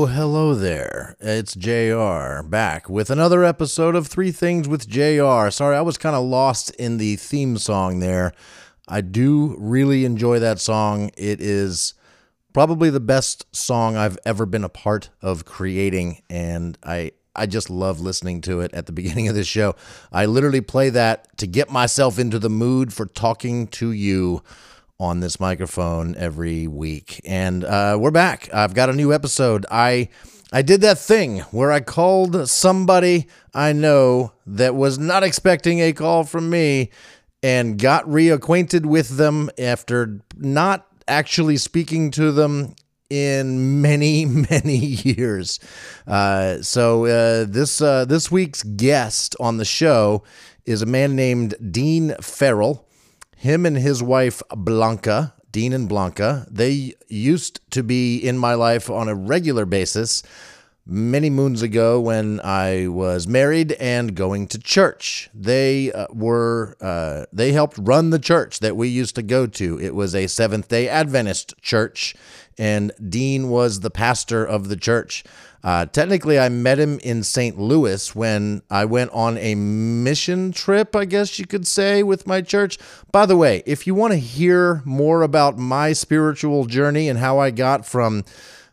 Oh, hello there. It's JR back with another episode of Three Things with JR. Sorry, I was kind of lost in the theme song there. I do really enjoy that song. It is probably the best song I've ever been a part of creating, and I I just love listening to it at the beginning of this show. I literally play that to get myself into the mood for talking to you on this microphone every week. And uh, we're back. I've got a new episode. I I did that thing where I called somebody I know that was not expecting a call from me and got reacquainted with them after not actually speaking to them in many many years. Uh, so uh, this uh, this week's guest on the show is a man named Dean Ferrell. Him and his wife Blanca, Dean and Blanca, they used to be in my life on a regular basis many moons ago when I was married and going to church. They uh, were uh, they helped run the church that we used to go to. It was a Seventh Day Adventist church, and Dean was the pastor of the church. Uh, technically, I met him in St. Louis when I went on a mission trip, I guess you could say, with my church. By the way, if you want to hear more about my spiritual journey and how I got from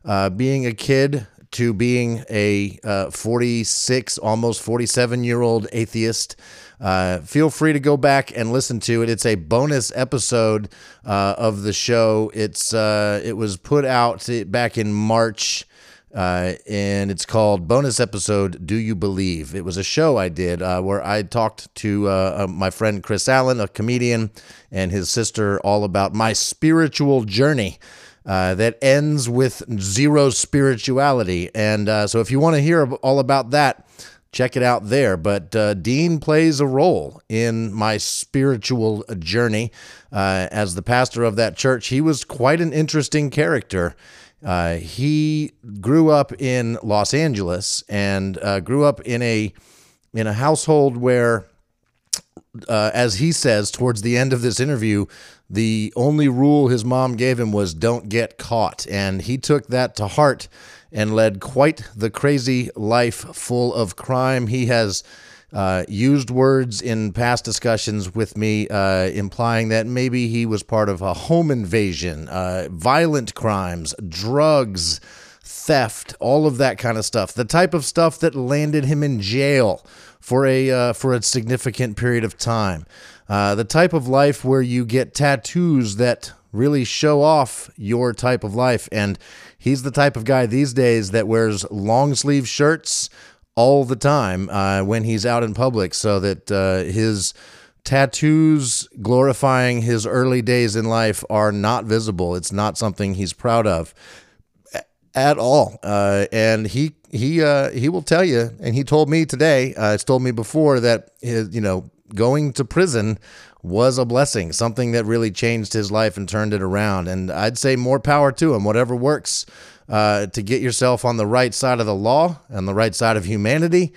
uh, being a kid to being a uh, 46, almost 47 year old atheist, uh, feel free to go back and listen to it. It's a bonus episode uh, of the show. It's uh, it was put out back in March. Uh, and it's called bonus episode do you believe it was a show i did uh, where i talked to my friend chris allen a comedian and his sister all about my spiritual journey uh, that ends with zero spirituality. And uh, so if you want to hear all about that check it out there. But dean plays a role in my spiritual journey. As the pastor of that church he was quite an interesting character. Uh, he grew up in Los Angeles and uh, grew up in a in a household where, uh, as he says towards the end of this interview, the only rule his mom gave him was "don't get caught," and he took that to heart and led quite the crazy life full of crime. He has uh, used words in past discussions with me, uh, implying that maybe he was part of a home invasion, uh, violent crimes, drugs, theft, all of that kind of stuff. The type of stuff that landed him in jail for a uh, for a significant period of time. Uh, the type of life where you get tattoos that really show off your type of life. And he's the type of guy these days that wears long sleeve shirts all the time uh, when he's out in public so that uh, his tattoos glorifying his early days in life are not visible. It's not something he's proud of at all. Uh, and he he uh, he will tell you, and he told me today. Uh, told me before that his, you know going to prison was a blessing, something that really changed his life and turned it around. And I'd say more power to him. Whatever works uh, to get yourself on the right side of the law and the right side of humanity.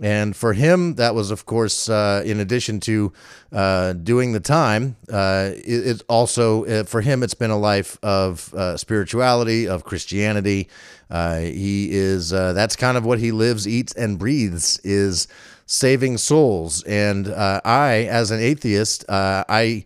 And for him, that was, of course, uh, in addition to uh, doing the time, uh, it, it, also, uh, for him, it's been a life of uh, spirituality, of Christianity. Uh, he is, that's kind of what he lives, eats, and breathes, is saving souls. And I, as an atheist, I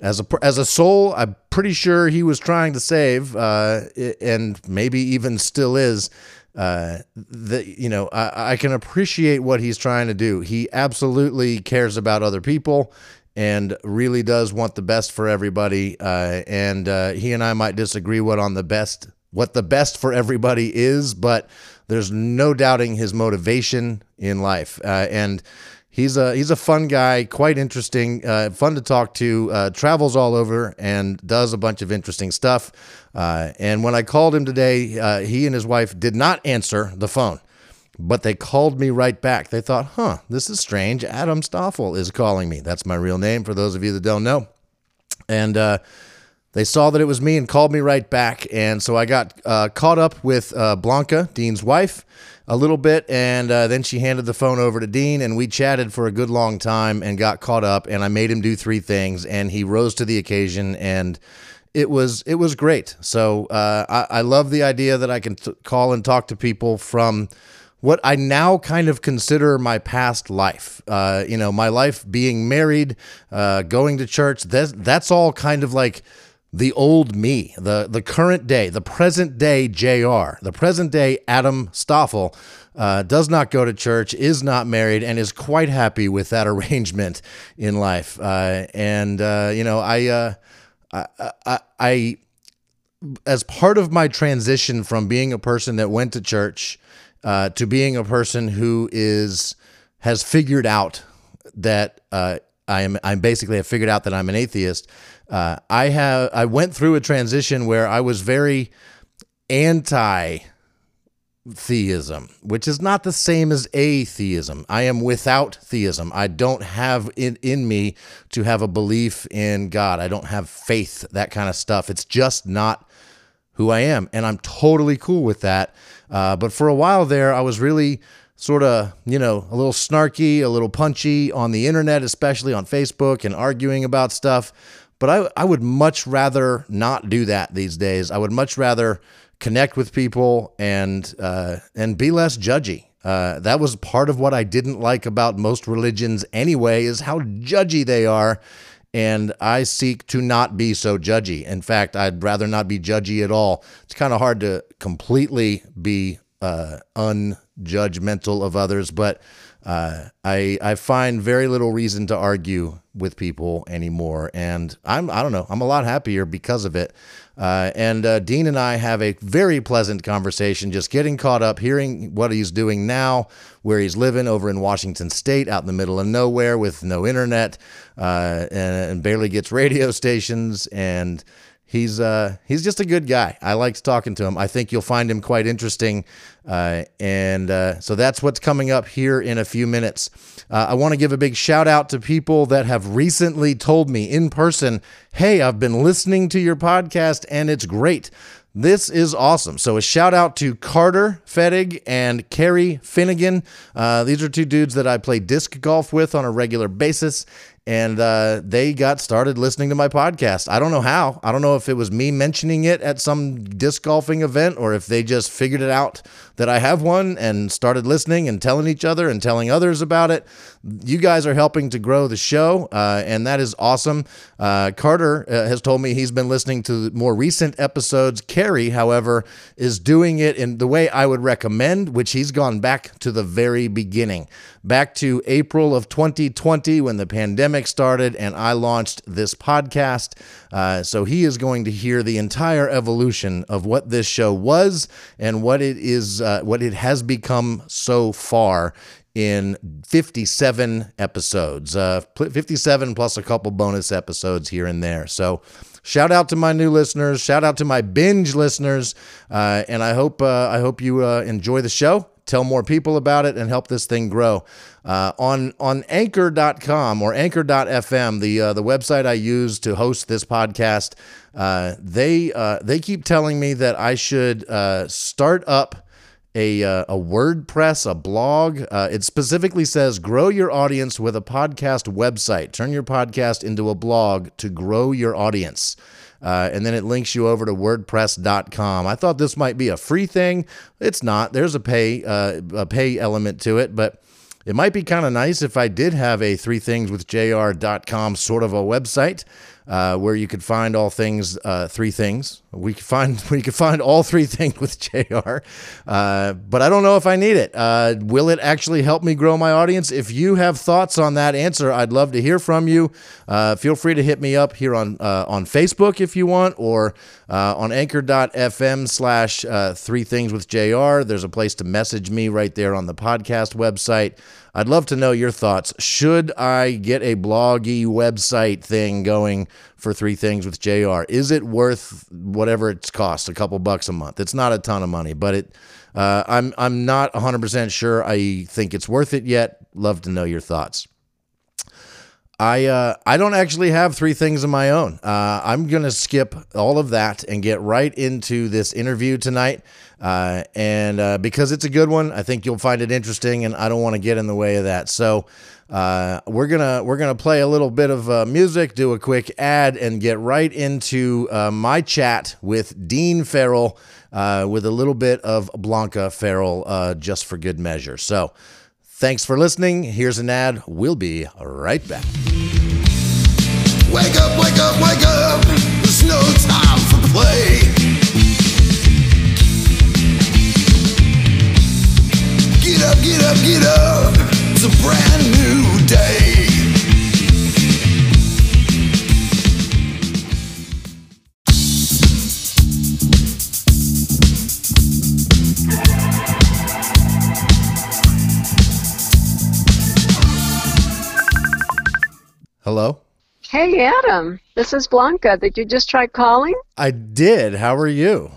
as a as a soul, I'm pretty sure he was trying to save, and maybe even still is. Uh, that you know, I, I can appreciate what he's trying to do. He absolutely cares about other people and really does want the best for everybody. Uh, and uh, he and I might disagree what on the best, what the best for everybody is, but there's no doubting his motivation in life. Uh, and he's a he's a fun guy, quite interesting, uh, fun to talk to. Uh, travels all over and does a bunch of interesting stuff. Uh, and when I called him today, uh, he and his wife did not answer the phone, but they called me right back. They thought, "Huh, this is strange. Adam Stoffel is calling me. That's my real name for those of you that don't know." And uh, they saw that it was me and called me right back. And so I got uh, caught up with Blanca, Dean's wife a little bit, and uh, then she handed the phone over to Dean, and we chatted for a good long time and got caught up. And I made him do three things, and he rose to the occasion. And it was it was great. So uh, I, I love the idea that I can t- call and talk to people from what I now kind of consider my past life. Uh, you know, my life being married, uh, going to church. That's that's all kind of like the old me, the the current day, the present day Jr., the present day Adam Stoffel. Uh, does not go to church, is not married, and is quite happy with that arrangement in life. Uh, and uh, you know, I, uh, I, I, I, as part of my transition from being a person that went to church uh, to being a person who is has figured out that uh, I am I'm basically have figured out that I'm an atheist. Uh, I have I went through a transition where I was very anti theism, which is not the same as atheism. I am without theism. I don't have it in me to have a belief in God. I don't have faith, that kind of stuff. It's just not who I am. And I'm totally cool with that. Uh, but for a while there, I was really sort of, you know, a little snarky, a little punchy on the internet, especially on Facebook and arguing about stuff. But I, I would much rather not do that these days. I would much rather connect with people and uh, and be less judgy. Uh, that was part of what I didn't like about most religions anyway, is how judgy they are. And I seek to not be so judgy. In fact, I'd rather not be judgy at all. It's kind of hard to completely be uh, unjudgmental of others, but uh, I I find very little reason to argue with people anymore, and I'm I don't know I'm a lot happier because of it. Uh, and uh, Dean and I have a very pleasant conversation, just getting caught up, hearing what he's doing now, where he's living over in Washington State, out in the middle of nowhere with no internet, uh, and, and barely gets radio stations and he's uh, he's just a good guy. I liked talking to him. I think you'll find him quite interesting. Uh, and uh, so that's what's coming up here in a few minutes. Uh, I want to give a big shout out to people that have recently told me in person, "Hey, I've been listening to your podcast and it's great." This is awesome. So, a shout out to Carter Fettig and Kerry Finnegan. Uh, these are two dudes that I play disc golf with on a regular basis and uh, they got started listening to my podcast. I don't know how. I don't know if it was me mentioning it at some disc golfing event or if they just figured it out that I have one and started listening and telling each other and telling others about it. You guys are helping to grow the show, uh, and that is awesome. Uh, Carter uh, has told me he's been listening to more recent episodes. Kerry, however, is doing it in the way I would recommend, which he's gone back to the very beginning, back to April of 2020 when the pandemic started and I launched this podcast. Uh, so he is going to hear the entire evolution of what this show was and what it is, uh, what it has become so far in 57 episodes, uh, 57 plus a couple bonus episodes here and there. So, shout out to my new listeners, shout out to my binge listeners, uh, and I hope uh, I hope you uh, enjoy the show. Tell more people about it and help this thing grow. Uh, on on Anchor.com or Anchor.fm, the uh, the website I use to host this podcast, they they keep telling me that I should start up a, uh, a WordPress, a blog. Uh, it specifically says grow your audience with a podcast website. Turn your podcast into a blog to grow your audience. Uh, and then it links you over to WordPress.com. I thought this might be a free thing. It's not. There's a pay uh, a pay element to it, but it might be kind of nice if I did have a three things with jr.com sort of a website uh, where you could find all things, uh, three things. We could find we could find all three things with Jr. Uh, but I don't know if I need it. Uh, will it actually help me grow my audience? If you have thoughts on that answer, I'd love to hear from you. Uh, feel free to hit me up here on uh, on Facebook if you want, or on Anchor.fm slash Three Things with Jr. There's a place to message me right there on the podcast website. I'd love to know your thoughts. Should I get a bloggy website thing going for three things with JR? Is it worth whatever it's cost, a couple bucks a month? It's not a ton of money, but it. Uh, I'm I'm not 100% sure I think it's worth it yet. Love to know your thoughts. I uh, I don't actually have three things of my own. Uh, I'm gonna skip all of that and get right into this interview tonight. Uh, and uh, because it's a good one, I think you'll find it interesting, and I don't want to get in the way of that. So uh, we're gonna we're gonna play a little bit of uh, music, do a quick ad, and get right into my chat with Dean Ferrell with a little bit of Blanca Ferrell, just for good measure. So. Thanks for listening. Here's an ad. We'll be right back. Wake up, wake up, wake up. There's no time for play. Get up, get up, get up. It's a brand Hello? Hey, Adam. This is Blanca. Did you just try calling? I did. How are you?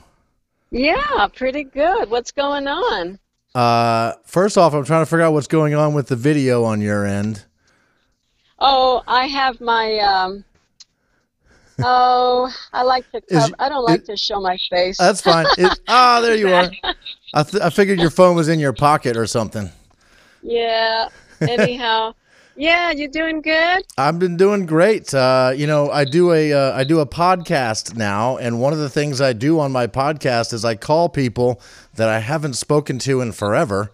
Yeah, pretty good. What's going on? Uh, first off, I'm trying to figure out what's going on with the video on your end. Oh, I have my um Oh, I like to cover, I don't like it, to show my face. That's fine. ah, there you are. I, th- I figured your phone was in your pocket or something. Yeah. Anyhow, yeah, you doing good? I've been doing great. Uh, you know, I do a uh, I do a podcast now, and one of the things I do on my podcast is I call people that I haven't spoken to in forever.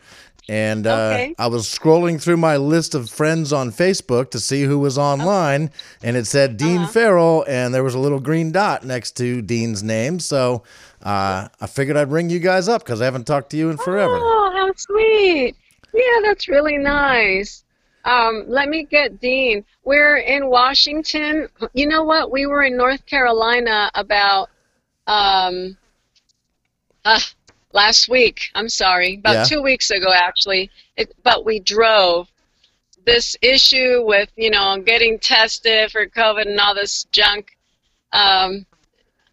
And uh, okay. I was scrolling through my list of friends on Facebook to see who was online, and it said Dean uh-huh. Ferrell, and there was a little green dot next to Dean's name. So uh, I figured I'd ring you guys up because I haven't talked to you in forever. Oh, how sweet! Yeah, that's really nice. Um, let me get Dean. We're in Washington. You know what? We were in North Carolina about um, uh, last week. I'm sorry, about yeah. two weeks ago, actually. It, but we drove. This issue with you know getting tested for COVID and all this junk. Um,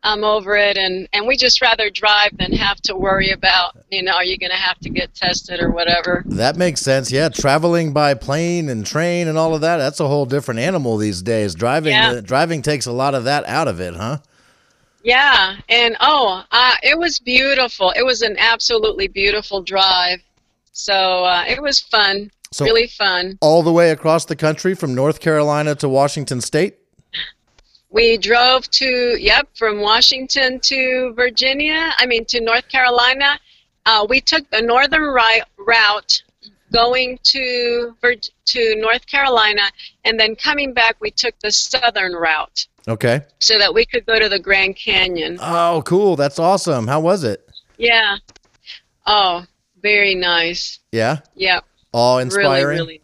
I'm over it, and and we just rather drive than have to worry about you know are you going to have to get tested or whatever. That makes sense. Yeah, traveling by plane and train and all of that that's a whole different animal these days. Driving yeah. uh, driving takes a lot of that out of it, huh? Yeah, and oh, uh, it was beautiful. It was an absolutely beautiful drive. So uh, it was fun. So really fun. All the way across the country from North Carolina to Washington State. We drove to, yep, from Washington to Virginia, I mean to North Carolina. Uh, we took the northern right route going to to North Carolina, and then coming back, we took the southern route. Okay. So that we could go to the Grand Canyon. Oh, cool! That's awesome. How was it? Yeah. Oh, very nice. Yeah. Yep. All inspiring. Really, really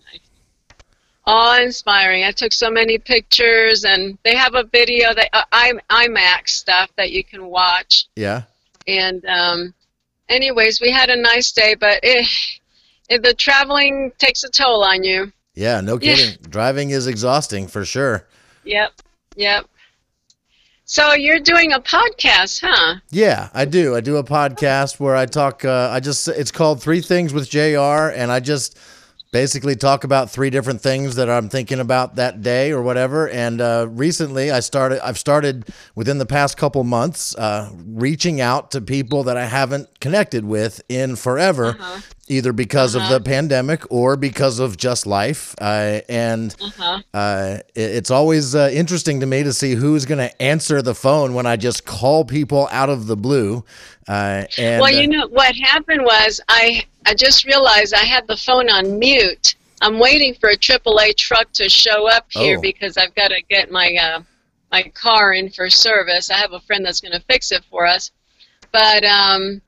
nice awe-inspiring. I took so many pictures, and they have a video that uh, I IMAX stuff that you can watch. Yeah. And um, anyways, we had a nice day, but it, it, the traveling takes a toll on you. Yeah, no kidding. Driving is exhausting for sure. Yep. Yep. So you're doing a podcast, huh? Yeah, I do. I do a podcast where I talk. Uh, I just it's called Three Things with Jr. And I just basically talk about three different things that I'm thinking about that day or whatever. And uh, recently, I started. I've started within the past couple months uh, reaching out to people that I haven't connected with in forever, uh-huh. either because uh-huh. of the uh-huh. pandemic or because of just life. Uh, and uh-huh. Uh, it's always uh, interesting to me to see who's going to answer the phone when I just call people out of the blue. Uh, and, well, you know what happened was I I just realized I had the phone on mute. I'm waiting for a AAA truck to show up here oh. because I've got to get my uh, my car in for service. I have a friend that's going to fix it for us, but um,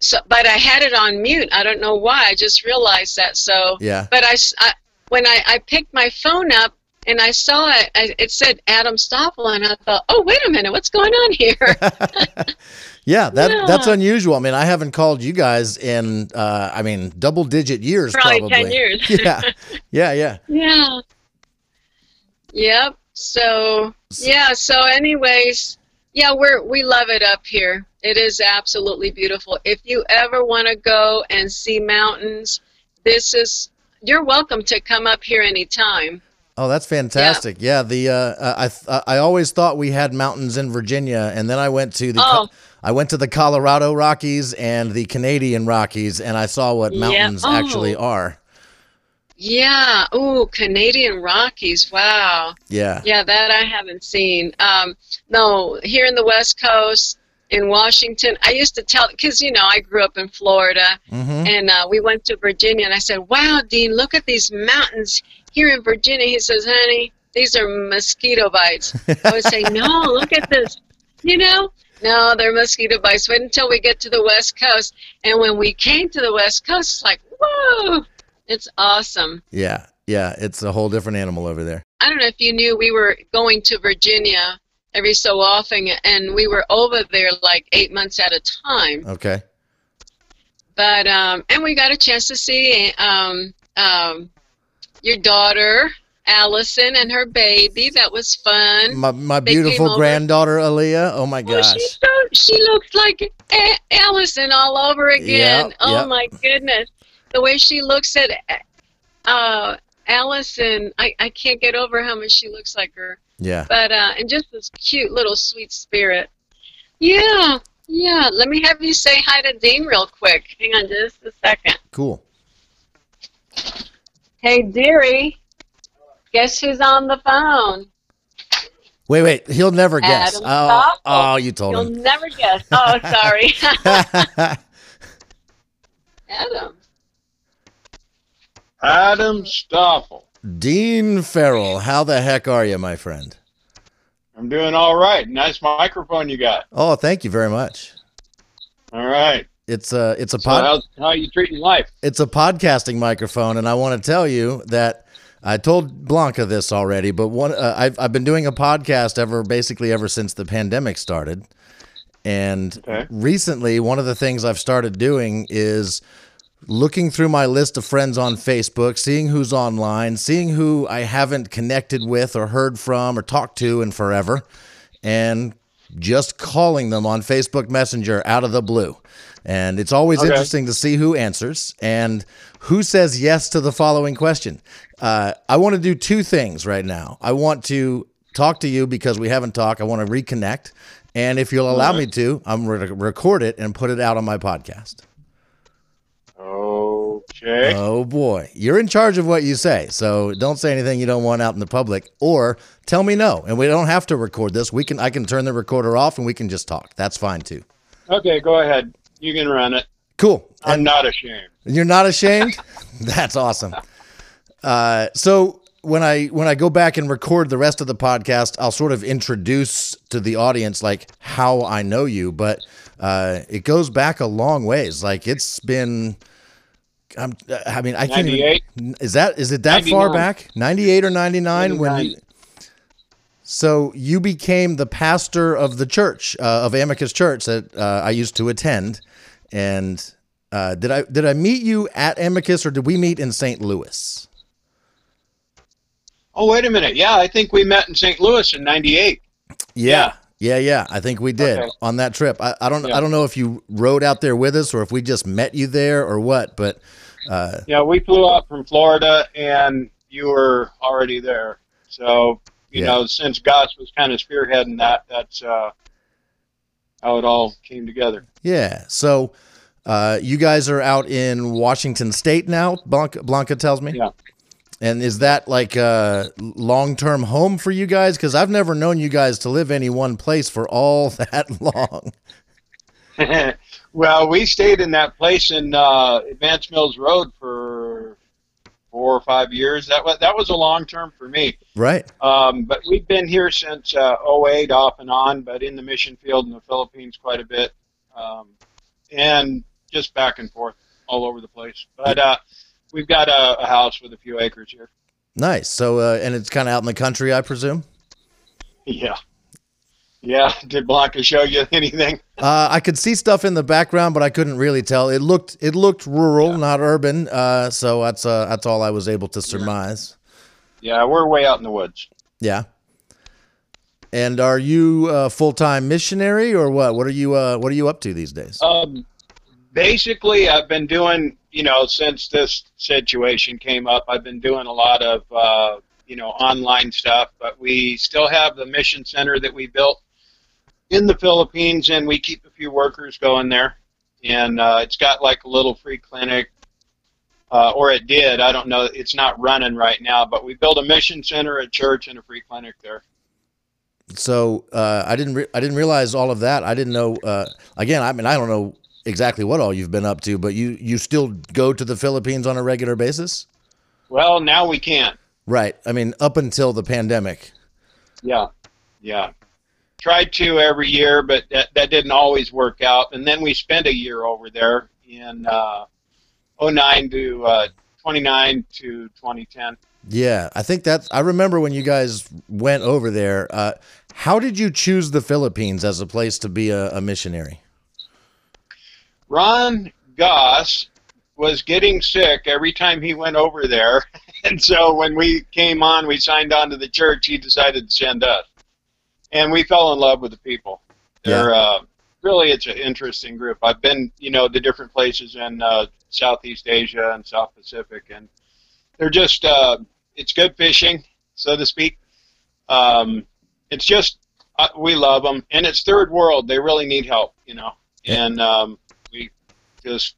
so but I had it on mute. I don't know why. I just realized that. So yeah. But I, I when I, I picked my phone up and I saw it, I, it said Adam Stoffel, and I thought, oh wait a minute, what's going on here? Yeah, that yeah. that's unusual. I mean, I haven't called you guys in, uh, I mean, double digit years, probably, probably. ten years. yeah, yeah, yeah. Yeah. Yep. So yeah. So, anyways, yeah, we're we love it up here. It is absolutely beautiful. If you ever want to go and see mountains, this is you're welcome to come up here anytime. Oh, that's fantastic. Yeah, yeah the uh, uh, I th- I always thought we had mountains in Virginia, and then I went to the Oh. I went to the Colorado Rockies and the Canadian Rockies, and I saw what Yeah. mountains Oh. actually are. Yeah. Oh, Canadian Rockies. Wow. Yeah, Yeah, that I haven't seen. Um, no, here in the West Coast, in Washington, I used to tell because you know I grew up in Florida, hmm and uh, we went to Virginia, and I said, "Wow, Dean, look at these mountains here in Virginia." He says, "Honey, these are mosquito bites." I would say, "No, look at this," you know. No, they're mosquito bites. Wait until we get to the West Coast, and when we came to the West Coast, it's like, whoa, it's awesome. yeah, yeah. It's a whole different animal over there. I don't know if you knew we were going to Virginia every so often, and we were over there like eight months at a time. Okay. But um, and we got a chance to see um, um, your daughter Allison and her baby. That was fun. My my They beautiful over. granddaughter Aaliyah. Oh my Oh, gosh. she so she looks like A- Allison all over again. Yep, oh yep. my goodness, the way she looks at uh, Allison, I, I can't get over how much she looks like her. Yeah. but uh, and just this cute little sweet spirit. Yeah, yeah. Let me have you say hi to Dean real quick. Hang on just a second. Cool. Hey, dearie. Guess who's on the phone? Wait, wait. He'll never guess. Adam Oh, oh, you told You'll him. He'll never guess. Oh, sorry. Adam. Adam Stoffel. Dean Ferrell, how the heck are you, my friend? I'm doing all right. Nice microphone you got. Oh, thank you very much. All right. It's a it's a So pod, how's, how you treating life? it's a podcasting microphone, and I want to tell you that I told Blanca this already, but one uh, I've I've been doing a podcast ever basically ever since the pandemic started, and Okay. recently one of the things I've started doing is looking through my list of friends on Facebook, seeing who's online, seeing who I haven't connected with or heard from or talked to in forever, and just calling them on Facebook Messenger out of the blue. And it's always Okay. interesting to see who answers and who says yes to the following question. Uh, I want to do two things right now. I want to talk to you because we haven't talked. I want to reconnect. And if you'll allow me to, I'm going to record it and put it out on my podcast. Okay. Oh boy, you're in charge of what you say. So don't say anything you don't want out in the public, or tell me no, and we don't have to record this. We can I can turn the recorder off and we can just talk. That's fine too. okay, go ahead. You can run it. Cool. I'm And not ashamed. you're not ashamed. That's awesome. Uh, so when I when I go back and record the rest of the podcast, I'll sort of introduce to the audience like how I know you, but uh, it goes back a long ways. Like it's been. I'm, I mean, I can't even. Is that is it that far back? Ninety eight or ninety nine? When you, so you became the pastor of the church uh, of Amicus Church that uh, I used to attend, and uh, did I did I meet you at Amicus or did we meet in St. Louis? Oh, wait a minute. Yeah, I think we met in St. Louis in 98. Yeah. Yeah, yeah, I think we did Okay. on that trip. I, I don't, Yeah. I don't know if you rode out there with us or if we just met you there or what. But uh, Yeah, we flew out from Florida and you were already there. So, you Yeah. know, since Goss was kind of spearheading that, that's uh, how it all came together. yeah, so uh, you guys are out in Washington State now. Blanca, Blanca tells me. Yeah. And is that like a long term home for you guys? Because I've never known you guys to live any one place for all that long. well, we stayed in that place in uh, Advance Mills Road for four or five years. That was that was a long term for me. Right. Um, but we've been here since uh, 08 off and on, but in the mission field in the Philippines quite a bit, um, and just back and forth all over the place. But uh, we've got a, a house with a few acres here. Nice. So, uh, and it's kind of out in the country, I presume. Yeah. Yeah. Did Blanca show you anything? Uh, I could see stuff in the background, but I couldn't really tell. It looked it looked rural, not urban. Uh, so that's uh, that's all I was able to surmise. Yeah, we're way out in the woods. Yeah. And are you a full time missionary or what? What are you uh, What are you up to these days? Um, basically, I've been doing, you know, since this situation came up, I've been doing a lot of uh, you know, online stuff. But we still have the mission center that we built in the Philippines, and we keep a few workers going there. And uh, it's got like a little free clinic, uh, or it did. I don't know. It's not running right now, but we built a mission center, a church, and a free clinic there. So uh, I didn't re- I didn't realize all of that. I didn't know. Uh, again, I mean, I don't know exactly what all you've been up to, but you you still go to the Philippines on a regular basis. Well, now we can't. Right. I mean, up until the pandemic. Yeah, yeah. Tried to every year, but that, that didn't always work out. And then we spent a year over there in uh, 09 to uh, 29 to 2010. Yeah, I think that's. I remember when you guys went over there. Uh, how did you choose the Philippines as a place to be a, a missionary? Ron Goss was getting sick every time he went over there, and so when we came on, we signed on to the church. He decided to send us, and we fell in love with the people. They're Yeah. uh, really it's an interesting group. I've been, you know, to different places in uh, Southeast Asia and South Pacific, and they're just uh, it's good fishing, so to speak. Um, it's just uh, we love them, and it's third world. They really need help, you know, Yeah. and um, we just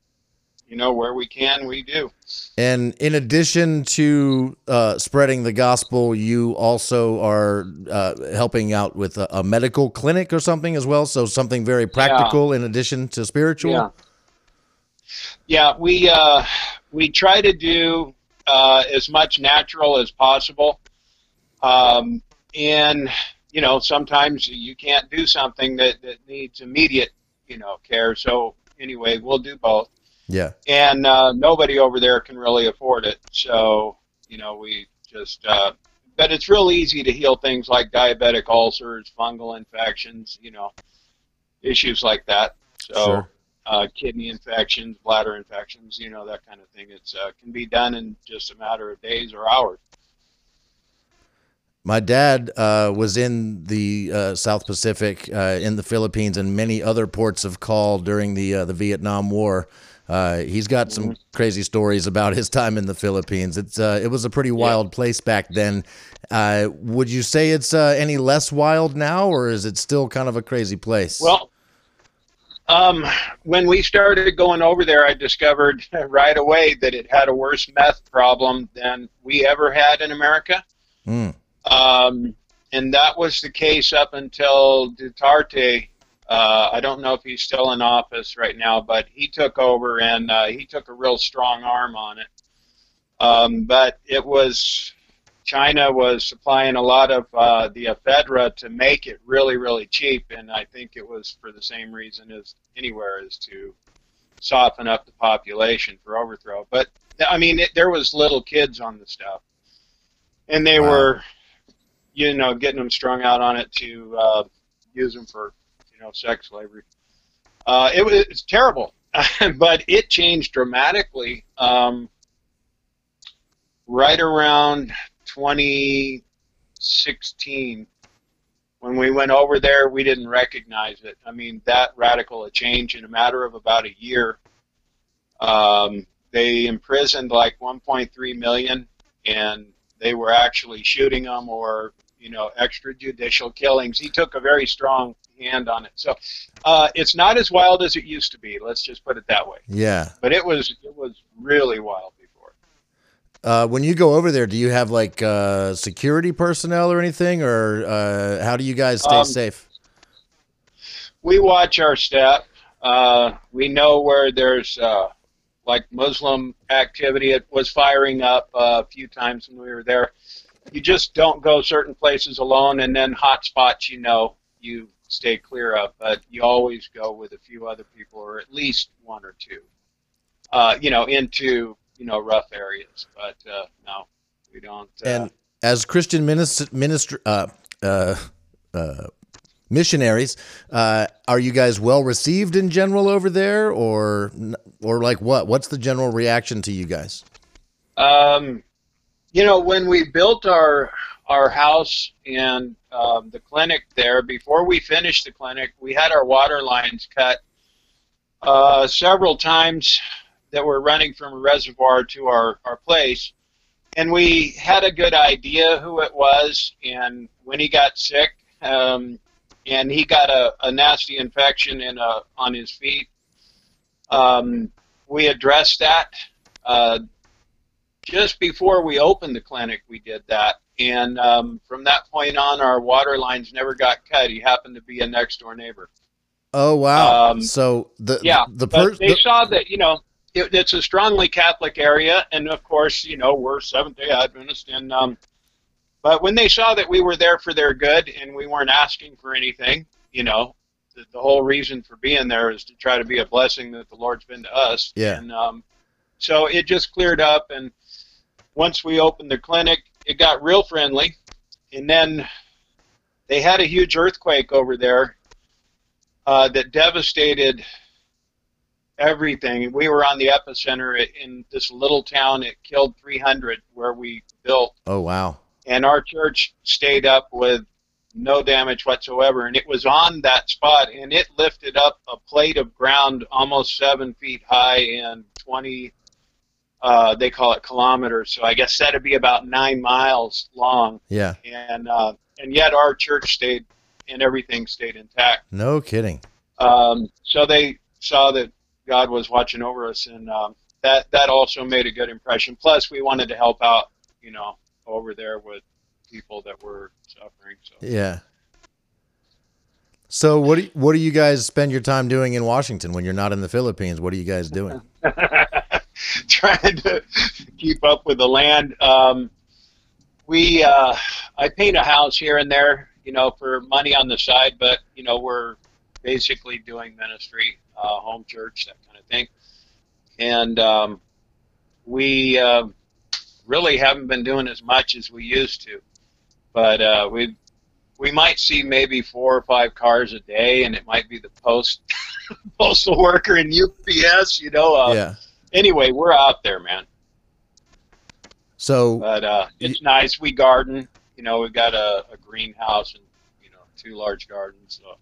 you know where we can we do. And in addition to uh, spreading the gospel, you also are uh, helping out with a, a medical clinic or something as well. So something very practical in addition to spiritual. Yeah. Yeah, we uh, we try to do uh, as much natural as possible, um, and you know sometimes you can't do something that, that needs immediate you know care. So anyway, we'll do both, Yeah. and uh, nobody over there can really afford it. So you know we just. Uh, but it's real easy to heal things like diabetic ulcers, fungal infections, you know, issues like that. So Sure. uh, kidney infections, bladder infections, you know, that kind of thing. It's uh, can be done in just a matter of days or hours. My dad uh, was in the uh, South Pacific, uh, in the Philippines, and many other ports of call during the uh, the Vietnam War. Uh, he's got some crazy stories about his time in the Philippines. It's uh, it was a pretty wild place back then. Uh, would you say it's uh, any less wild now, or is it still kind of a crazy place? Well, um, when we started going over there, I discovered right away that it had a worse meth problem than we ever had in America. Mm. Um, and that was the case up until Duterte. Uh, I don't know if he's still in office right now, but he took over and uh, he took a real strong arm on it. Um, but it was China was supplying a lot of uh, the ephedra to make it really, really cheap, and I think it was for the same reason as anywhere is to soften up the population for overthrow. But I mean, it, there was little kids on the stuff, and they Wow. were, you know, getting them strung out on it to uh, use them for, you know, sex slavery. Uh, it was it's terrible, but it changed dramatically. Um, right around 2016 when we went over there we didn't recognize it i mean that radical a change in a matter of about a year um, they imprisoned like 1.3 million and they were actually shooting them or you know extrajudicial killings he took a very strong hand on it so uh, it's not as wild as it used to be let's just put it that way yeah. but it was it was really wild before Uh, when you go over there, do you have like uh, security personnel or anything, or uh, how do you guys stay Um, safe? we watch our step. Uh, we know where there's uh, like Muslim activity. It was firing up a few times when we were there. You just don't go certain places alone, and then hot spots you know you stay clear of. But you always go with a few other people, or at least one or two. Uh, you know, into you know rough areas. But uh, no, we don't. Uh, And as Christian minister, minister uh, uh, uh, missionaries, uh, are you guys well received in general over there, or or like what? What's the general reaction to you guys? Um, you know, when we built our our house and um, the clinic there, before we finished the clinic, we had our water lines cut uh, several times that were running from a reservoir to our, our place. and we had a good idea who it was, and when he got sick, um, and he got a, a nasty infection in a, on his feet, um, we addressed that. Uh, just before we opened the clinic, we did that. And um, from that point on, our water lines never got cut. He happened to be a next door neighbor. Oh wow! Um, so the Yeah, the but person they saw that you know it, it's a strongly Catholic area, and of course you know we're Seventh Day Adventist, and um, but when they saw that we were there for their good and we weren't asking for anything, you know, the, the whole reason for being there is to try to be a blessing that the Lord's been to us. Yeah. And um, so it just cleared up, and once we opened the clinic, it got real friendly, and then they had a huge earthquake over there uh, that devastated everything. We were on the epicenter in this little town. It killed 300 where we built, oh wow! and our church stayed up with no damage whatsoever. And it was on that spot, and it lifted up a plate of ground almost seven feet high and 20. Uh, they call it kilometers, so I guess that'd be about nine miles long. Yeah, And uh, and yet our church stayed, and everything stayed intact. no kidding. Um, so they saw that God was watching over us, and um, that that also made a good impression. Plus, we wanted to help out, you know, over there with people that were suffering. So Yeah. So what do you, what do you guys spend your time doing in Washington when you're not in the Philippines? What are you guys doing? trying to keep up with the land. Um, we uh, I paint a house here and there, you know, for money on the side, but you know we're basically doing ministry, uh, home church, that kind of thing, and um, we uh, really haven't been doing as much as we used to, but uh, we we might see maybe four or five cars a day, and it might be the post postal worker and UPS, you know. Uh, yeah. Anyway, we're out there, man. So But uh, it's nice. We garden. You know, we've got a, a greenhouse and you know two large gardens, so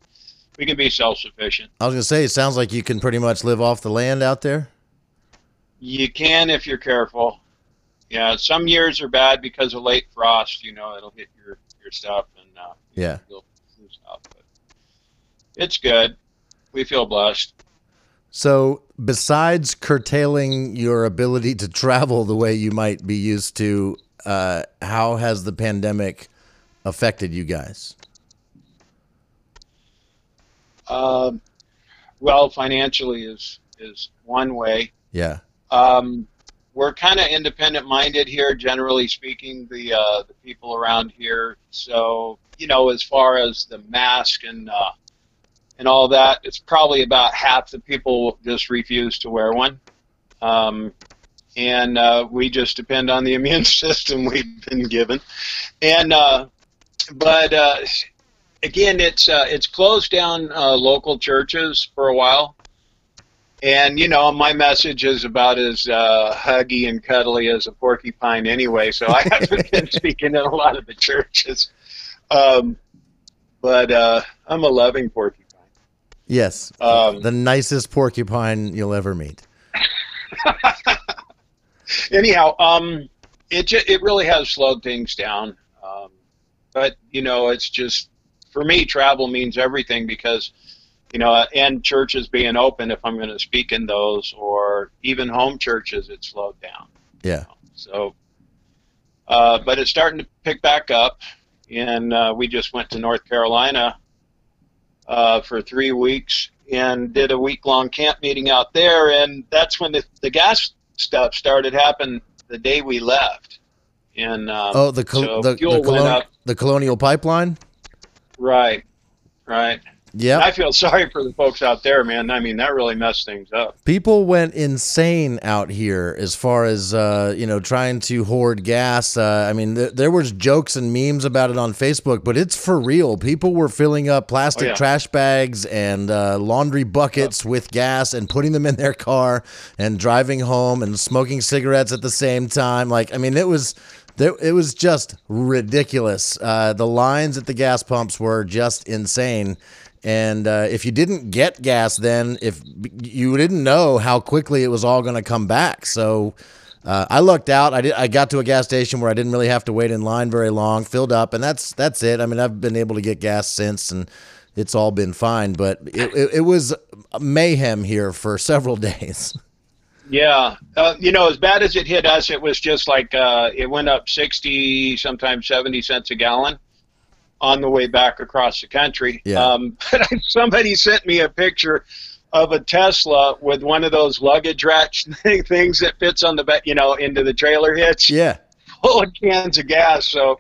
we can be self-sufficient. I was gonna say, it sounds like you can pretty much live off the land out there. You can if you're careful. Yeah, some years are bad because of late frost. You know, it'll hit your your stuff and uh, Yeah. you'll lose out. But it's good. We feel blessed. So besides curtailing your ability to travel the way you might be used to, uh, how has the pandemic affected you guys? Um, well, financially is is one way. Yeah. Um, we're kind of independent minded here, generally speaking, the uh, the people around here. So you know, as far as the mask and uh, and all that, it's probably about half the people just refuse to wear one. Um, and uh, we just depend on the immune system we've been given. And uh, but uh, again, it's uh, it's closed down uh, local churches for a while. And you know, my message is about as uh, huggy and cuddly as a porcupine, anyway. So I haven't been speaking in a lot of the churches, um, but uh, I'm a loving porcupine. Yes. Um, the nicest porcupine you'll ever meet. anyhow, um, it ju- it really has slowed things down. Um, but you know, it's just for me, travel means everything because you know, and churches being open, if I'm going to speak in those, or even home churches, it slowed down. Yeah. So, uh, but it's starting to pick back up, and uh, we just went to North Carolina uh, for three weeks and did a week long camp meeting out there, and that's when the, the gas stuff started happening the day we left. And um, Oh, the col- so the, the, colon- the colonial pipeline. Right, right. Yep. I feel sorry for the folks out there, man. I mean, that really messed things up. People went insane out here as far as uh, you know trying to hoard gas. Uh, I mean, th- there was jokes and memes about it on Facebook, but it's for real. People were filling up plastic Oh, yeah. trash bags and uh, laundry buckets with gas and putting them in their car and driving home and smoking cigarettes at the same time. Like, I mean, it was. It was just ridiculous. Uh, the lines at the gas pumps were just insane. And uh, if you didn't get gas then, if you didn't know how quickly it was all going to come back. So Uh, I lucked out. I did. I got to a gas station where I didn't really have to wait in line very long. Filled up, and that's that's it. I mean, I've been able to get gas since, and it's all been fine. But it, it, it was mayhem here for several days. Yeah, uh, you know, as bad as it hit us, it was just like uh, it went up sixty, sometimes seventy cents a gallon on the way back across the country. Yeah. Um, but somebody sent me a picture of a Tesla with one of those luggage rack things that fits on the back, you know, into the trailer hitch, Yeah, full of cans of gas. So,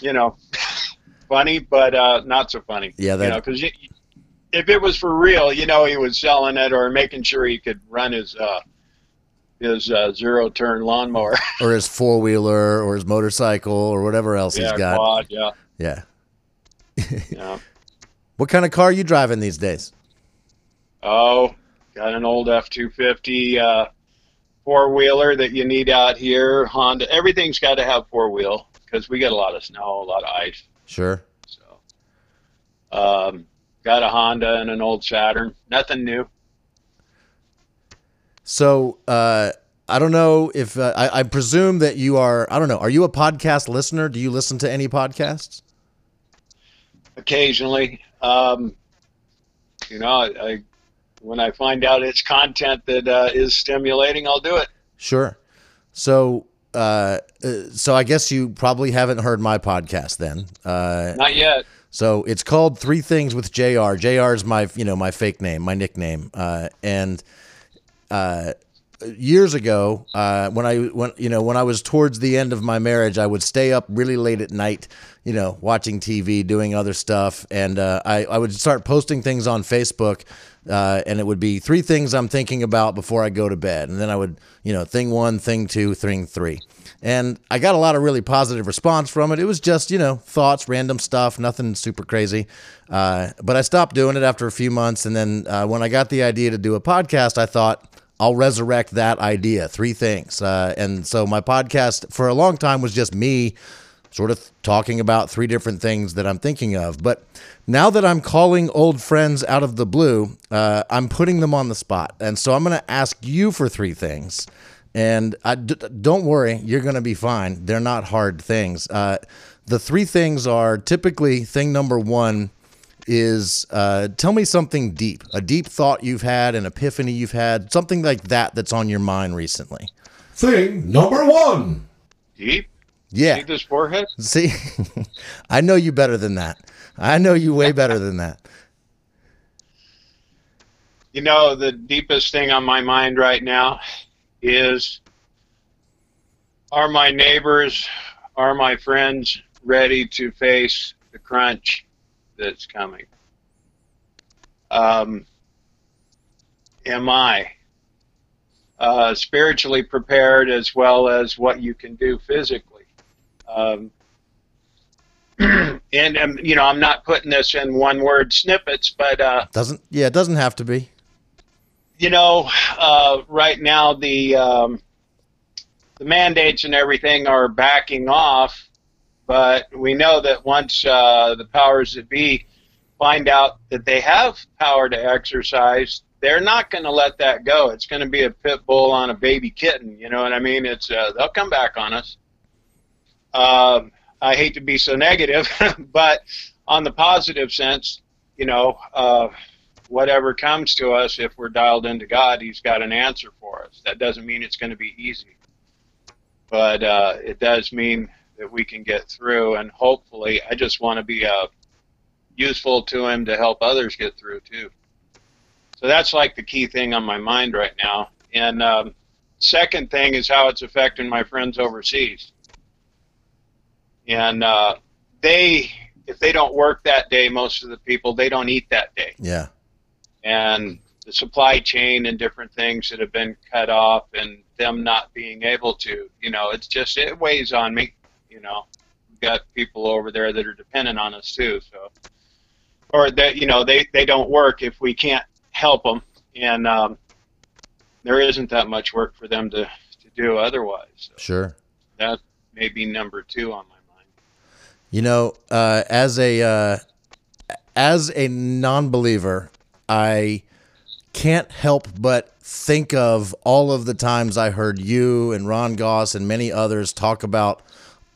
you know, funny, but uh, not so funny. Yeah, that- you know, because if it was for real, you know, he was selling it or making sure he could run his uh, his uh, zero turn lawnmower. or his four wheeler, or his motorcycle, or whatever else yeah, he's got. quad. Yeah, Yeah. Yeah. What kind of car are you driving these days? Oh, got an old F two fifty uh, four wheeler that you need out here. Honda. Everything's got to have four wheel because we get a lot of snow, a lot of ice. Sure. So, um, got a Honda and an old Saturn. Nothing new. So uh, I don't know if uh, I, I presume that you are. I don't know. Are you a podcast listener? Do you listen to any podcasts? Occasionally, um, you know, I, I when I find out it's content that uh, is stimulating, I'll do it. Sure. So. Uh, uh, so I guess you probably haven't heard my podcast then. Uh, Not yet. So it's called Three Things with JR. JR is my, you know, my fake name, my nickname. Uh, and uh, years ago, uh, when I when you know when I was towards the end of my marriage, I would stay up really late at night, you know, watching TV, doing other stuff, and uh, I I would start posting things on Facebook. Uh, and it would be three things I'm thinking about before I go to bed. And then I would, you know, thing one, thing two, thing three. And I got a lot of really positive response from it. It was just, you know, thoughts, random stuff, nothing super crazy. Uh, but I stopped doing it after a few months. And then uh, when I got the idea to do a podcast, I thought, I'll resurrect that idea. Three things. Uh, and so my podcast for a long time was just me sort of talking about three different things that I'm thinking of. But now that I'm calling old friends out of the blue, uh, I'm putting them on the spot. And so I'm going to ask you for three things. And I, d- don't worry, you're going to be fine. They're not hard things. Uh, the three things are typically thing number one is uh, tell me something deep, a deep thought you've had, an epiphany you've had, something like that that's on your mind recently. Thing number one. Deep. Yeah. See this forehead? See, I know you better than that. I know you way better than that. You know, the deepest thing on my mind right now is are my neighbors, are my friends ready to face the crunch that's coming? Um, am I uh, spiritually prepared as well as what you can do physically? Um, and um, you know, I'm not putting this in one word snippets, but uh, Doesn't yeah, it doesn't have to be. you know, uh, right now the um, the mandates and everything are backing off, but we know that once uh, the powers that be find out that they have power to exercise, they're not going to let that go. It's going to be a pit bull on a baby kitten. You know what I mean? It's uh, they'll come back on us. Um, I hate to be so negative, but on the positive sense, you know. Uh, whatever comes to us, if we're dialed into God, He's got an answer for us. That doesn't mean it's going to be easy, but uh, it does mean that we can get through. And hopefully, I just want to be uh, useful to Him to help others get through too. So that's like the key thing on my mind right now. And um, second thing is how it's affecting my friends overseas. And uh, they, if they don't work that day, most of the people they don't eat that day Yeah. and the supply chain and different things that have been cut off and them not being able to you know it's just it weighs on me you know we've got people over there that are dependent on us too so. Or that you know they they don't work if we can't help them and um, there isn't that much work for them to to do otherwise so. Sure. that may be number two on my mind. You know, uh, as a uh, as a non-believer, I can't help but think of all of the times I heard you and Ron Goss and many others talk about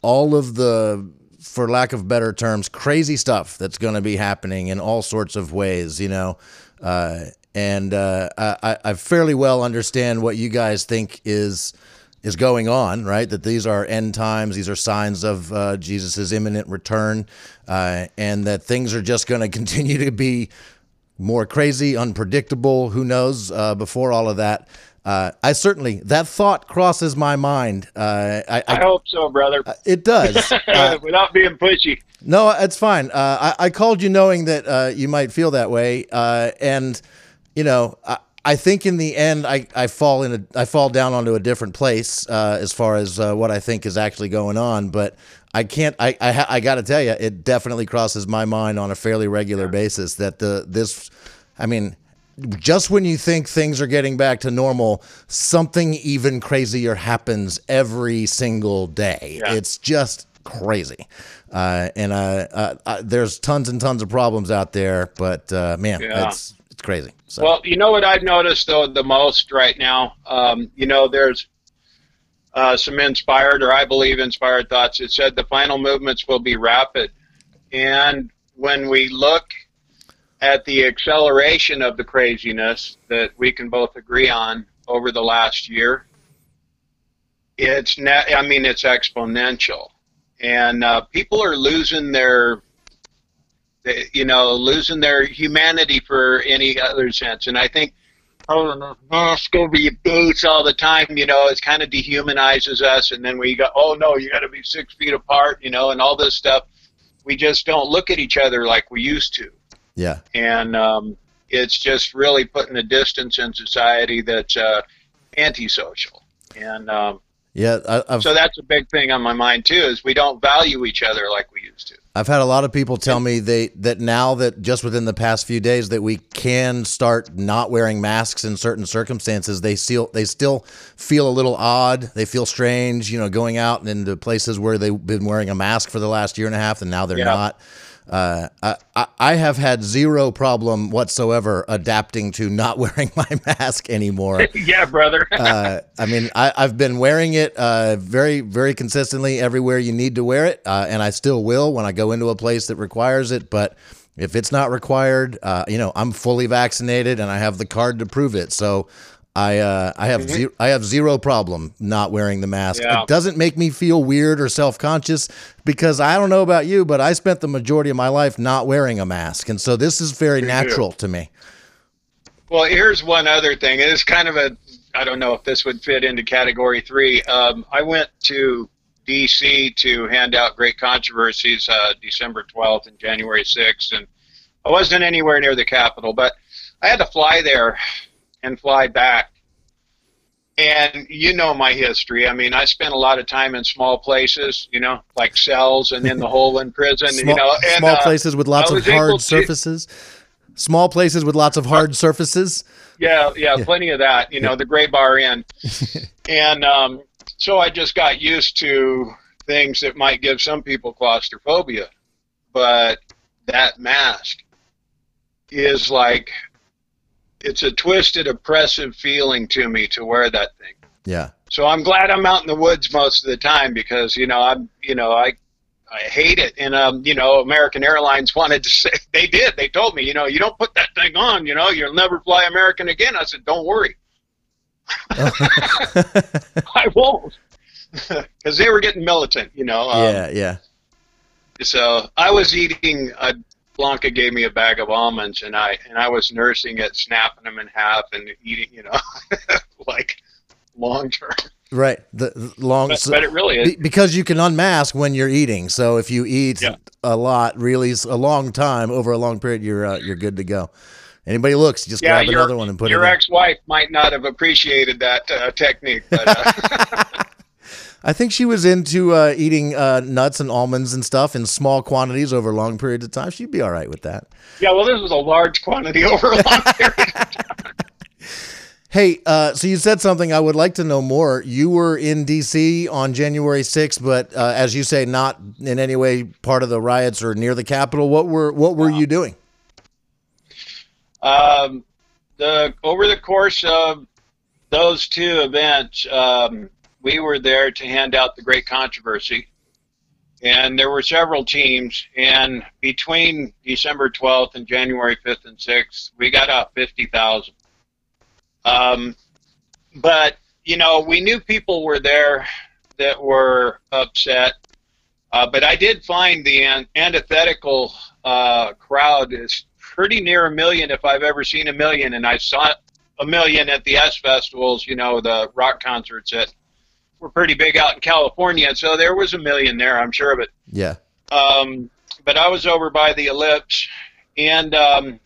all of the, for lack of better terms, crazy stuff that's going to be happening in all sorts of ways, you know. Uh, and uh, I, I fairly well understand what you guys think is is going on, right? That these are end times, these are signs of uh, Jesus' imminent return, uh, and that things are just going to continue to be more crazy, unpredictable. Who knows? Uh, before all of that, uh, I certainly that thought crosses my mind. Uh, I, I, hope so, brother. It does, uh, without being pushy. No, it's fine. Uh, I, I, called you knowing that uh, you might feel that way, uh, and you know, I, I, think in the end, I, I fall in a I fall down onto a different place as far as what I think is actually going on. But I can't. I I, I got to tell you, it definitely crosses my mind on a fairly regular yeah. basis that the this. I mean, just when you think things are getting back to normal, something even crazier happens every single day. Yeah. It's just crazy. Uh, and uh, uh, uh, there's tons and tons of problems out there, but uh, man, yeah. it's it's crazy. So. Well, you know what I've noticed though the most right now, um, you know, there's uh, some inspired, or I believe inspired thoughts. It said the final movements will be rapid, and when we look at the acceleration of the craziness that we can both agree on over the last year, it's net, I mean, it's exponential. And uh, people are losing their, you know, losing their humanity for any other sense. And I think, oh, mask over your boots all the time, you know, it kind of dehumanizes us. And then we go, oh, no, you got to be six feet apart, you know, and all this stuff. We just don't look at each other like we used to yeah. And um, it's just really putting a distance in society that's uh, antisocial. And um, yeah, I, so that's a big thing on my mind too. Is we don't value each other like we used to. I've had a lot of people tell me they that now that just within the past few days that we can start not wearing masks in certain circumstances, they still they still feel a little odd. They feel strange, you know, going out into places where they've been wearing a mask for the last year and a half, and now they're yeah. not. Uh, I, I have had zero problem whatsoever adapting to not wearing my mask anymore. yeah, brother. uh, I mean, I, have been wearing it uh, very, very consistently everywhere you need to wear it, uh, and I still will when I go into a place that requires it. But if it's not required, uh, you know, I'm fully vaccinated and I have the card to prove it. So I uh, I have mm-hmm. zero, I have zero problem not wearing the mask. Yeah. It doesn't make me feel weird or self conscious because I don't know about you, but I spent the majority of my life not wearing a mask, and so this is very natural to me. Well, here's one other thing. It's kind of a I don't know if this would fit into category three. Um, I went to D.C. to hand out great controversies uh, December 12th and January 6th, and I wasn't anywhere near the Capitol, but I had to fly there and fly back. And you know my history. I mean, I spent a lot of time in small places, you know, like cells and in the hole in prison. small, you know, and, small uh, places with lots of hard surfaces. To, small places with lots of hard surfaces. Yeah, yeah, yeah. plenty of that. You know, the Gray Bar Inn, and um, so I just got used to things that might give some people claustrophobia, but that mask is like it's a twisted, oppressive feeling to me to wear that thing. Yeah. So I'm glad I'm out in the woods most of the time because you know I'm you know I I hate it. And um you know American Airlines wanted to say they did. They told me you know you don't put that thing on you know you'll never fly American again. I said don't worry. I won't. Because they were getting militant you know um, yeah yeah. so I was eating a Blanca gave me a bag of almonds, and I and I was nursing it, snapping them in half, and eating, you know, like long term. Right, the, long. But, so, but, it really is because you can unmask when you're eating. So if you eat yeah. a lot, really a long time over a long period, you're uh, you're good to go. Anybody looks, just yeah, grab your, another one and put your it. Your ex-wife might not have appreciated that uh, technique, but. Uh, I think she was into uh, eating uh, nuts and almonds and stuff in small quantities over long periods of time. She'd be all right with that. Yeah, well, this was a large quantity over a long period. Hey, uh, so you said something I would like to know more. You were in D.C. on January 6th, but uh, as you say, not in any way part of the riots or near the Capitol. What were what were you doing? Um, the over the course of those two events, um, we were there to hand out the Great Controversy, and there were several teams. And between December 12th and January 5th and 6th, we got out 50,000. Um, but you know, we knew people were there that were upset. Uh, but I did find the an- antithetical uh, crowd is pretty near a million if I've ever seen a million, and I saw a million at the US festivals, you know, the rock concerts that were pretty big out in California. So there was a million there, I'm sure of it. Yeah. Um, but I was over by the ellipse, and um,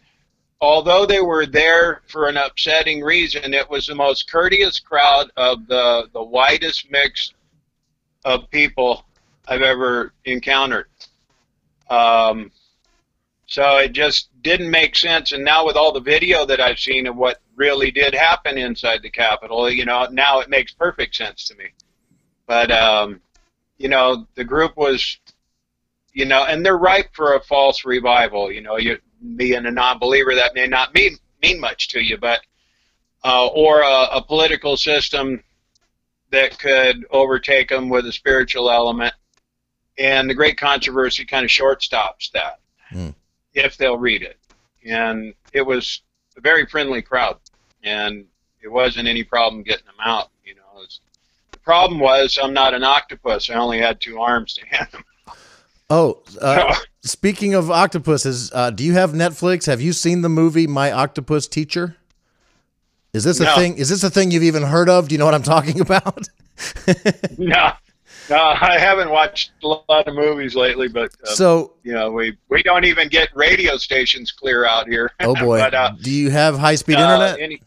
although they were there for an upsetting reason, it was the most courteous crowd of the the widest mix of people I've ever encountered. Um, so it just didn't make sense. And now with all the video that I've seen of what really did happen inside the Capitol, you know, now it makes perfect sense to me. But um, you know, the group was, you know, and they're ripe for a false revival. You know, you being a non-believer that may not mean mean much to you, but uh, or a, a political system that could overtake them with a spiritual element. And the great controversy kind of shortstops that Mm. if they'll read it. And it was a very friendly crowd, and it wasn't any problem getting them out. You know, It's- the problem was I'm not an octopus. I only had two arms to hand them. Oh, uh, speaking of octopuses, uh, do you have Netflix? Have you seen the movie My Octopus Teacher? Is this a No. thing? Is this a thing you've even heard of? Do you know what I'm talking about? no, no, I haven't watched a lot of movies lately, but uh, so, you know, we we don't even get radio stations clear out here. oh boy, but, uh, do you have high speed uh, internet? any-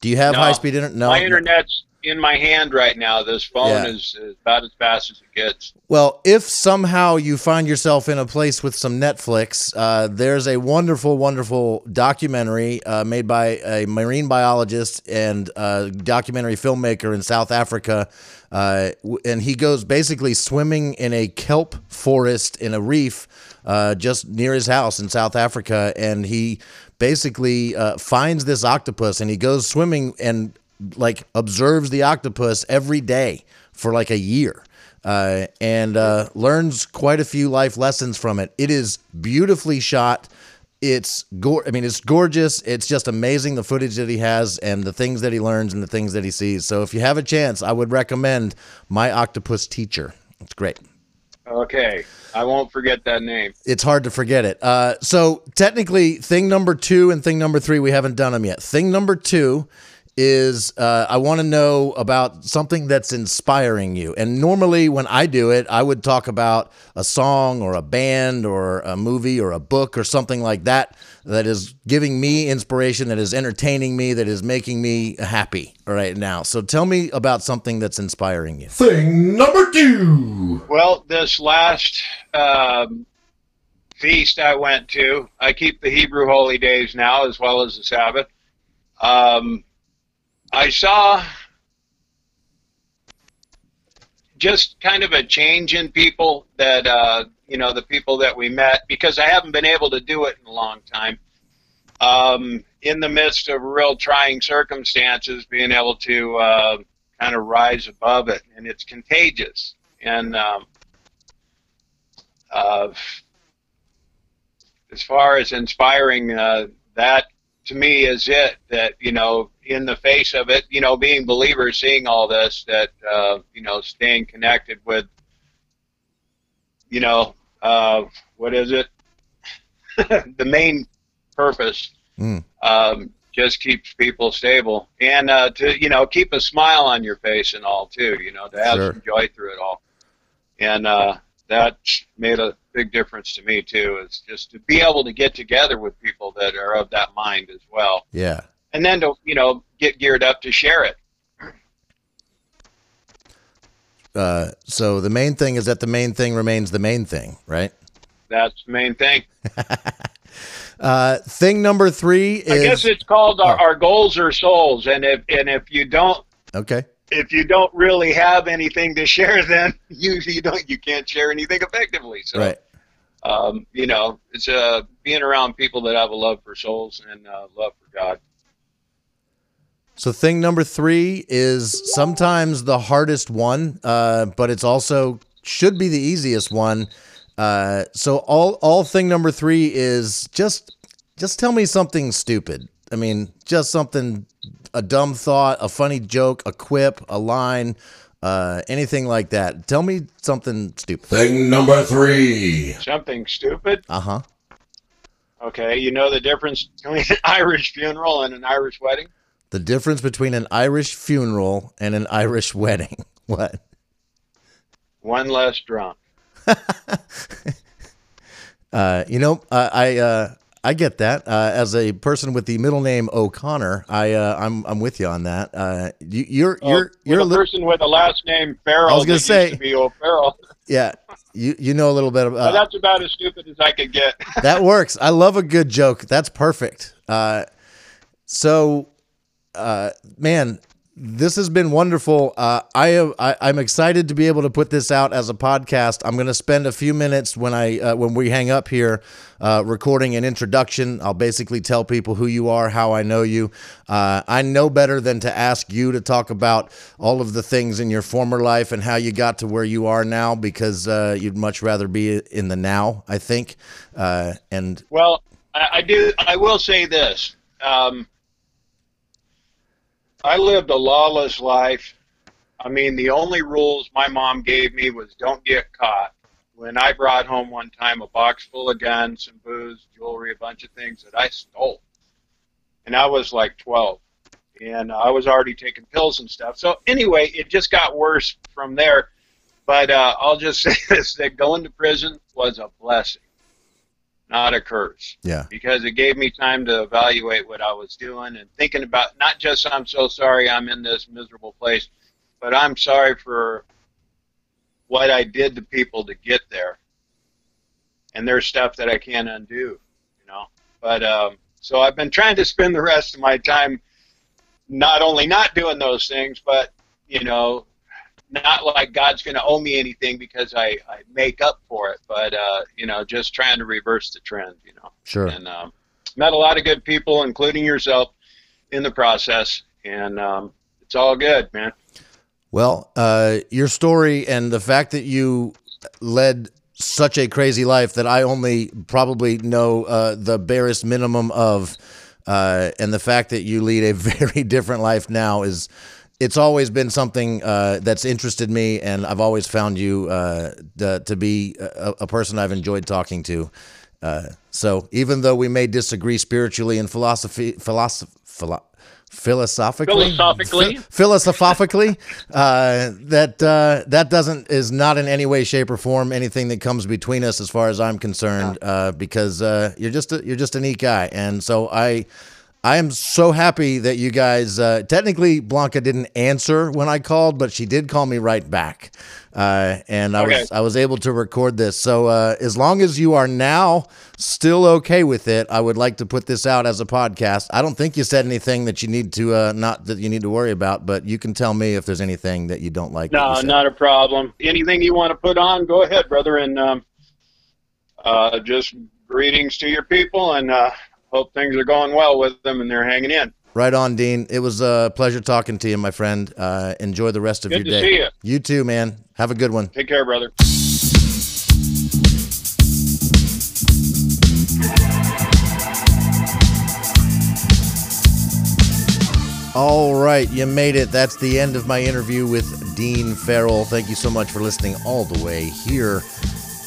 do you have no. high speed internet? No. my internet's in my hand right now. This phone Yeah. is, is about as fast as it gets. Well, if somehow you find yourself in a place with some Netflix, uh, there's a wonderful, wonderful documentary uh, made by a marine biologist and uh, documentary filmmaker in South Africa. Uh, and he goes basically swimming in a kelp forest in a reef uh, just near his house in South Africa. And he basically uh, finds this octopus and he goes swimming and like observes the octopus every day for like a year uh, and uh, learns quite a few life lessons from it. It is beautifully shot. It's go- I mean, it's gorgeous. It's just amazing the footage that he has and the things that he learns and the things that he sees. So if you have a chance, I would recommend My Octopus Teacher. It's great. Okay, I won't forget that name. It's hard to forget it. Uh, so technically, thing number two and thing number three, we haven't done them yet. Thing number two is uh, I want to know about something that's inspiring you. And normally, when I do it, I would talk about a song or a band or a movie or a book or something like that that is giving me inspiration, that is entertaining me, that is making me happy right now. So tell me about something that's inspiring you. Thing number two. Well, this last um, feast I went to, I keep the Hebrew holy days now as well as the Sabbath. Um, I saw just kind of a change in people that uh, you know the people that we met because I haven't been able to do it in a long time. Um, in the midst of real trying circumstances, being able to uh, kind of rise above it, and it's contagious. And um, uh, as far as inspiring, uh, that to me is it. That you know, in the face of it, you know, being believers, seeing all this, that uh, you know, staying connected with, you know, uh, what is it? the main purpose Mm. um, just keeps people stable, and uh, to you know, keep a smile on your face and all too. You know, to have Sure. some joy through it all, and uh, that made a big difference to me too. Is just to be able to get together with people that are of that mind as well, Yeah. and then to you know get geared up to share it. Uh, so the main thing is that the main thing remains the main thing, right? That's the main thing. Uh, thing number three is I guess it's called our, Oh. our goals or souls, and if and if you don't okay. If you don't really have anything to share, then you you don't you can't share anything effectively. So Right. um, you know, it's uh, being around people that have a love for souls and uh, love for God. So thing number three is sometimes the hardest one, uh, but it's also should be the easiest one. Uh, so all all thing number three is just just tell me something stupid. I mean, just something a dumb thought, a funny joke, a quip, a line, uh, anything like that. Tell me something stupid. Thing number three. Something stupid. Uh huh. Okay, you know the difference between an Irish funeral and an Irish wedding? The difference between an Irish funeral and an Irish wedding. What? One less drunk. Uh, you know, uh, I uh, I get that. Uh, as a person with the middle name O'Connor, I uh, I'm I'm with you on that. Uh, you, you're Oh, you're you're a a person with a last name Ferrell. I was say- to be O'Farrell. yeah. You you know a little bit about that's about as stupid as I could get. that works. I love a good joke. That's perfect. Uh, so, uh, man, this has been wonderful. Uh, I, have, I I'm excited to be able to put this out as a podcast. I'm going to spend a few minutes when I uh, when we hang up here, uh, recording an introduction. I'll basically tell people who you are, how I know you. Uh, I know better than to ask you to talk about all of the things in your former life and how you got to where you are now, because uh, you'd much rather be in the now. I think, uh, and Well, I, I do. I will say this. Um, I lived a lawless life. I mean, the only rules my mom gave me was don't get caught. When I brought home one time a box full of guns, some booze, jewelry, a bunch of things that I stole, and I was like 12, and I was already taking pills and stuff. So anyway, it just got worse from there. But uh, I'll just say this: that going to prison was a blessing not a curse yeah. because it gave me time to evaluate what I was doing and thinking about not just I'm so sorry I'm in this miserable place, but I'm sorry for what I did to people to get there. And there's stuff that I can't undo, you know. But um, so I've been trying to spend the rest of my time not only not doing those things, but you know, not like God's going to owe me anything because I, I make up for it, but uh, you know, just trying to reverse the trend, you know. Sure. And um, met a lot of good people, including yourself, in the process, and um, it's all good, man. Well, uh, your story and the fact that you led such a crazy life that I only probably know uh, the barest minimum of, uh, and the fact that you lead a very different life now is. It's always been something uh, that's interested me, and I've always found you uh, to, to be a, a person I've enjoyed talking to. Uh, so even though we may disagree spiritually and philosophy, philosoph- philo- philosophically, Philosophically. Phi- philosophically, uh, that uh, that doesn't is not in any way, shape, or form anything that comes between us, as far as I'm concerned. Uh, because uh, you're just a, you're just a neat guy, and so I. I am so happy that you guys. Uh, technically, Blanca didn't answer when I called, but she did call me right back, uh, and I Okay. was I was able to record this. So uh, as long as you are now still okay with it, I would like to put this out as a podcast. I don't think you said anything that you need to uh, not that you need to worry about, but you can tell me if there's anything that you don't like. No, not a problem. Anything you want to put on, go ahead, brother. And um, uh, just greetings to your people, and uh, hope things are going well with them and they're hanging in. Right on, Dean. It was a pleasure talking to you, my friend. Uh, enjoy the rest of Good your to day. see you. You too, man. Have a good one. Take care, brother. All right, you made it. That's the end of my interview with Dean Ferrell. Thank you so much for listening all the way here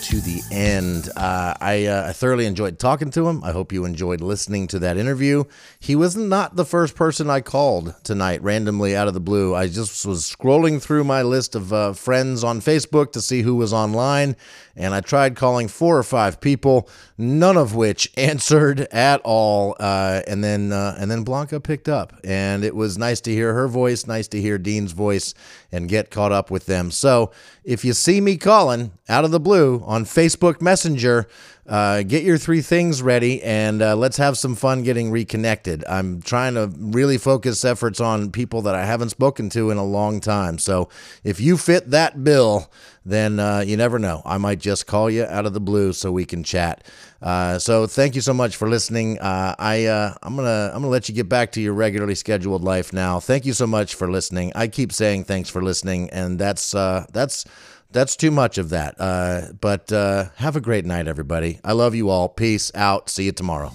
to the end. Uh, I, uh, I thoroughly enjoyed talking to him. I hope you enjoyed listening to that interview. He was not the first person I called tonight, randomly out of the blue. I just was scrolling through my list of uh, friends on Facebook to see who was online, and I tried calling four or five people, none of which answered at all. Uh, and then uh, and then Blanca picked up, and it was nice to hear her voice, nice to hear Dean's voice, and get caught up with them. So if you see me calling out of the blue on Facebook Messenger, uh, get your three things ready and uh, let's have some fun getting reconnected. I'm trying to really focus efforts on people that I haven't spoken to in a long time. So if you fit that bill, then uh, you never know. I might just call you out of the blue so we can chat. Uh, so thank you so much for listening. Uh, I uh, I'm gonna I'm gonna let you get back to your regularly scheduled life now. Thank you so much for listening. I keep saying thanks for listening, and that's uh, that's that's too much of that. Uh, but uh, have a great night, everybody. I love you all. Peace out. See you tomorrow.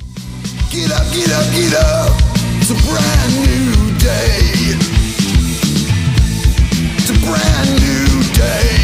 Get up, get up, get up. It's a brand new day. It's a brand new day.